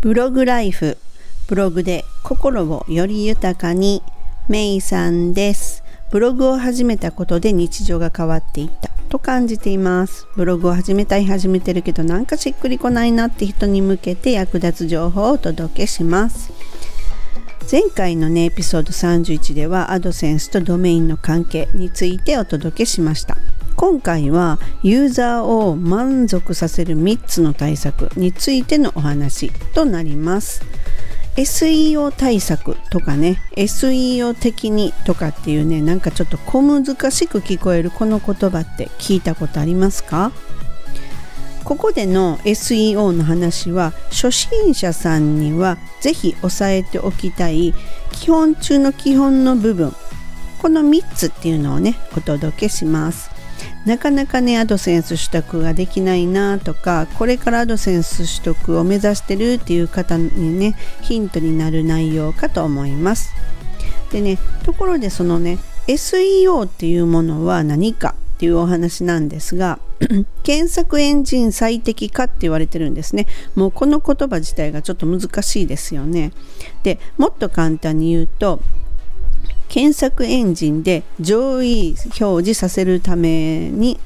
ブログライフブログで心をより豊かにメイさんです。ブログを始めたことで日常が変わっていった。と感じています。ブログを始めたい始めてるけどなんかしっくりこないなって人に向けて役立つ情報をお届けします。前回のねエピソード31ではアドセンスとドメインの関係についてお届けしました。今回はユーザーを満足させる3つの対策についてのお話となります。SEO 対策とかね SEO 的にとかっていうねなんかちょっと小難しく聞こえるこの言葉って聞いたことありますか？ここでの SEO の話は初心者さんには是非押さえておきたい基本中の基本の部分この3つっていうのをねお届けします。なかなかねアドセンス取得ができないなとかこれからアドセンス取得を目指してるっていう方にねヒントになる内容かと思います。でねところでそのね SEO っていうものは何かっていうお話なんですが 検索エンジン最適化って言われてるんですね。もうこの言葉自体がちょっと難しいですよね。でもっと簡単に言うと検索エンジンで上位表示させるために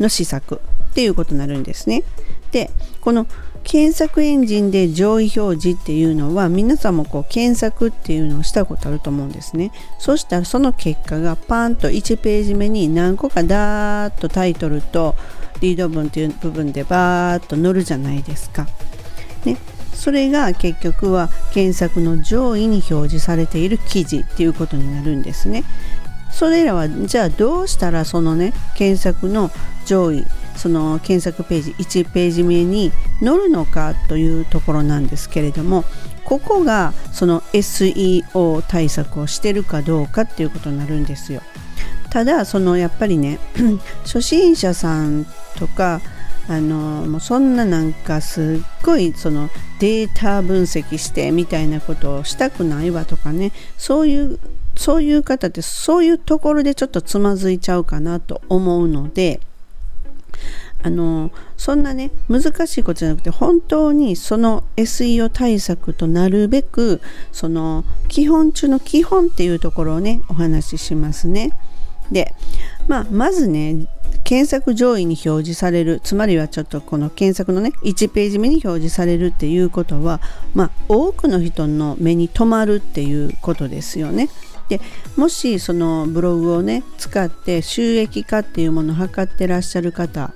の施策っていうことになるんですね。でこの検索エンジンで上位表示っていうのは皆さんもこう検索っていうのをしたことあると思うんですね。そしたらその結果がパンと1ページ目に何個かダーッとタイトルとリード文っていう部分でバーッと載るじゃないですか。ね、それが結局は検索の上位に表示されている記事っていうことになるんですね。それらはじゃあどうしたらそのね検索の上位その検索ページ1ページ目に載るのかというところなんですけれどもここがその SEO 対策をしてるかどうかっていうことになるんですよ。ただそのやっぱりね初心者さんとかあのもうそんななんかすっごいそのデータ分析してみたいなことをしたくないわとかねそういうそういう方ってそういうところでちょっとつまずいちゃうかなと思うのであのそんなね難しいことじゃなくて本当にその SEO 対策となるべくその基本中の基本っていうところをねお話ししますね。で、まあ、まずね検索上位に表示されるつまりはちょっとこの検索のね1ページ目に表示されるっていうことは、まあ、多くの人の目に留まるっていうことですよね。でもしそのブログをね使って収益化っていうものを図ってらっしゃる方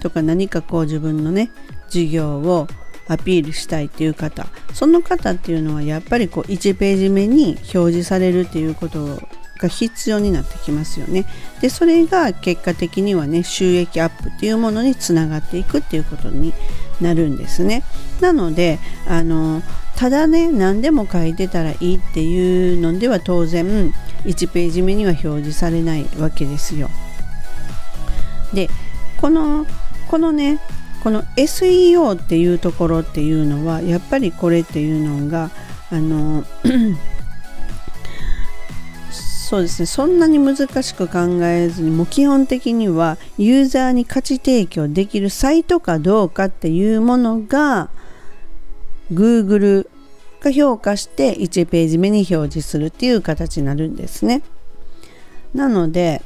とか何かこう自分のね事業をアピールしたいっていう方その方っていうのはやっぱりこう1ページ目に表示されるっていうことが必要になってきますよね。でそれが結果的にはね収益アップっていうものにつながっていくっていうことになるんですね。なのであのただね何でも書いてたらいいっていうのでは当然1ページ目には表示されないわけですよ。でこのこのねこの SEO っていうところっていうのはやっぱりこれっていうのがあのそうですねそんなに難しく考えずにもう基本的にはユーザーに価値提供できるサイトかどうかっていうものが Google が評価して1ページ目に表示するっていう形になるんですね。なので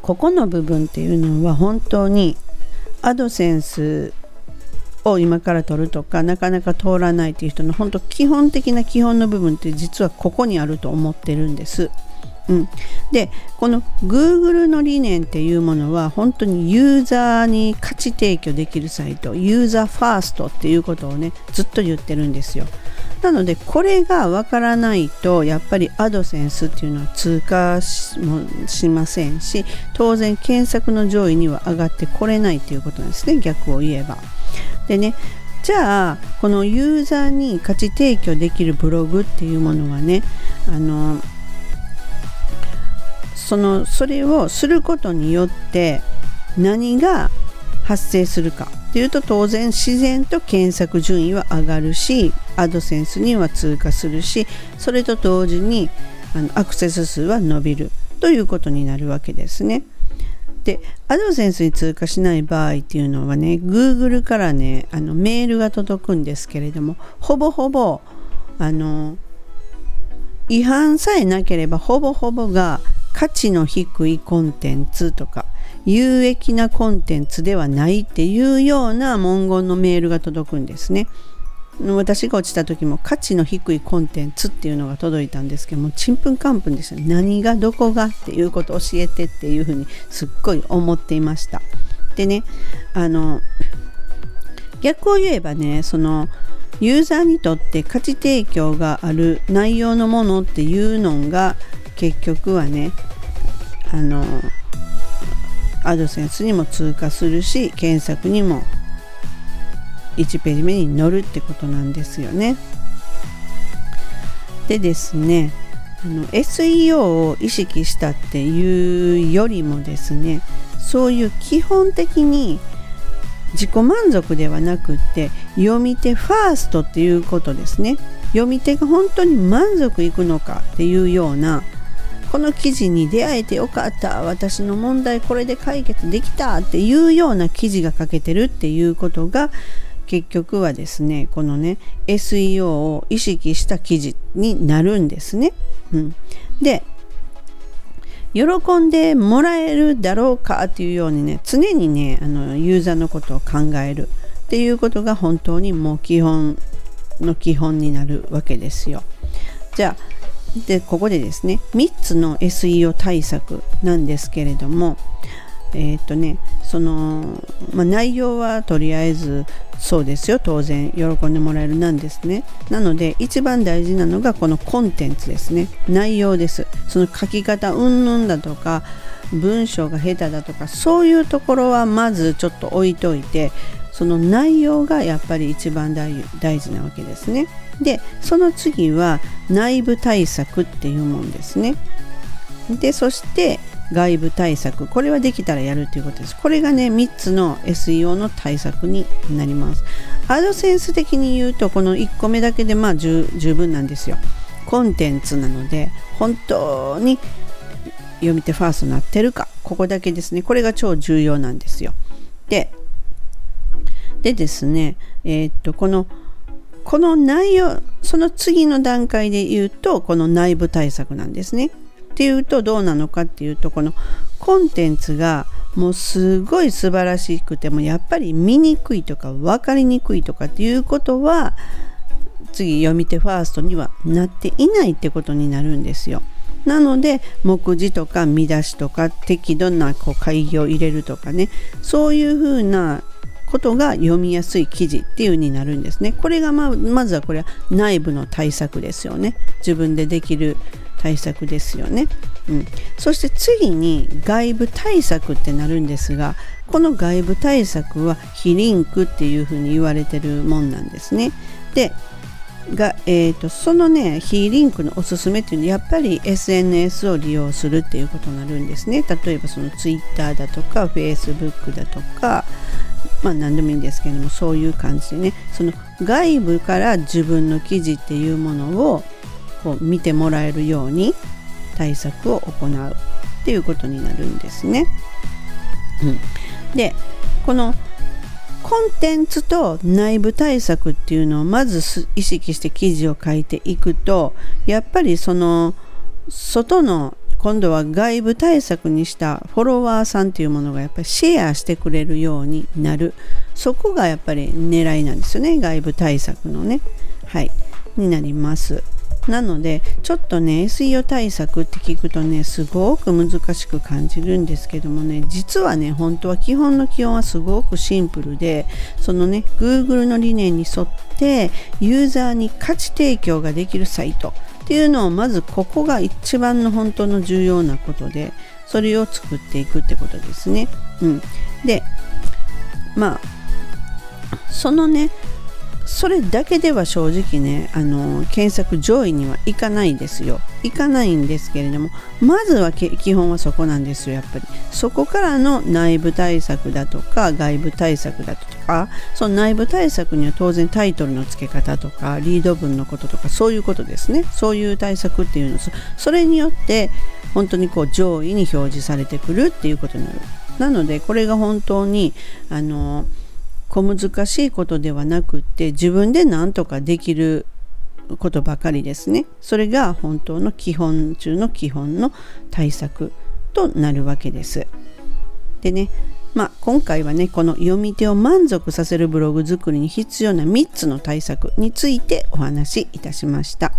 ここの部分っていうのは本当にアドセンスを今から取るとかなかなか通らないっていう人の本当基本的な基本の部分って実はここにあると思ってるんです。うん、でこの Google の理念っていうものは本当にユーザーに価値提供できるサイトユーザーファーストっていうことをねずっと言ってるんですよ。なのでこれがわからないとやっぱりアドセンスっていうのは通過もしませんし当然検索の上位には上がってこれないっていうことなんですね逆を言えば。でねじゃあこのユーザーに価値提供できるブログっていうものはねあのそのそれをすることによって何が発生するかっていうと当然自然と検索順位は上がるしアドセンスには通過するしそれと同時にあのアクセス数は伸びるということになるわけですね。で、アドセンスに通過しない場合っていうのはね、Google からね、あのメールが届くんですけれども、ほぼほぼ、あの、違反さえなければ、ほぼほぼが価値の低いコンテンツとか、有益なコンテンツではないっていうような文言のメールが届くんですね。私が落ちた時も価値の低いコンテンツっていうのが届いたんですけどもちんぷんかんぷんですよ。何がどこがっていうことを教えてっていうふうにすっごい思っていました。でねあの逆を言えばねそのユーザーにとって価値提供がある内容のものっていうのが結局はねあのアドセンスにも通過するし検索にも1ページ目に載るってことなんですよね。でですねあの SEO を意識したっていうよりもですねそういう基本的に自己満足ではなくって読み手ファーストっていうことですね読み手が本当に満足いくのかっていうようなこの記事に出会えてよかった私の問題これで解決できたっていうような記事が書けてるっていうことが結局はですねこのね SEO を意識した記事になるんですね。うん、で喜んでもらえるだろうかっていうようにね常にねあのユーザーのことを考えるっていうことが本当にもう基本の基本になるわけですよ。じゃあでここでですね3つの SEO 対策なんですけれどもえっ、とねその、まあ、内容はとりあえずそうですよ当然喜んでもらえるなんですね。なので一番大事なのがこのコンテンツですね。内容です。その書き方うんぬんだとか文章が下手だとかそういうところはまずちょっと置いといてその内容がやっぱり一番大事なわけですね。でその次は内部対策っていうもんですね。でそして外部対策。これはできたらやるということです。これがね3つの SEO の対策になります。アドセンス的に言うとこの1個目だけでまあ十分なんですよ。コンテンツなので本当に読み手ファーストなってるか。ここだけですね。これが超重要なんですよ。ででですねえー、っとこのこの内容その次の段階で言うとこの内部対策なんですね。っていうとどうなのかっていうとこのコンテンツがもうすごい素晴らしくてもやっぱり見にくいとか分かりにくいとかっていうことは次読み手ファーストにはなっていないってことになるんですよ。なので目次とか見出しとか適度なこう会議を入れるとかねそういうふうなことが読みやすい記事っていう風になるんですね。これがままずはこれは内部の対策ですよね。自分でできる対策ですよね。うん、そして次に外部対策ってなるんですがこの外部対策は非リンクっていうふうに言われてるもんなんですね。でが、えーと、そのね非リンクのおすすめっていうのはやっぱり SNS を利用するっていうことになるんですね。例えばその Twitter だとか Facebook だとかまあ何でもいいんですけれどもそういう感じでねその外部から自分の記事っていうものをこう見てもらえるように対策を行うっていうことになるんですね。うん、でこのコンテンツと内部対策っていうのをまず意識して記事を書いていくとやっぱりその外の今度は外部対策にしたフォロワーさんっていうものがやっぱりシェアしてくれるようになる。そこがやっぱり狙いなんですよね。外部対策のね。はい。になりますなのでちょっとね SEO 対策って聞くとねすごく難しく感じるんですけどもね実はね本当は基本の基本はすごくシンプルでそのね Google の理念に沿ってユーザーに価値提供ができるサイトっていうのをまずここが一番の本当の重要なことでそれを作っていくってことですね。うん、でまあそのねそれだけでは正直ねあの検索上位にはいかないですよ。いかないんですけれどもまずは基本はそこなんですよやっぱり。そこからの内部対策だとか外部対策だとかその内部対策には当然タイトルの付け方とかリード文のこととかそういうことですね。そういう対策っていうのそれによって本当にこう上位に表示されてくるっていうことになる。なのでこれが本当にあの小難しいことではなくって自分で何とかできることばかりですね。それが本当の基本中の基本の対策となるわけです。でねまあ、今回はねこの読み手を満足させるブログ作りに必要な3つの対策についてお話しいたしました、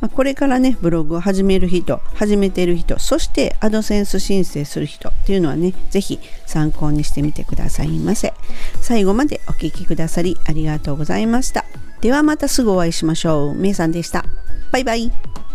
まあ、これからねブログを始める人始めてる人そしてアドセンス申請する人っていうのはね是非参考にしてみてくださいませ。最後までお聴きくださりありがとうございました。ではまたすぐお会いしましょう。めいさんでした。バイバイ。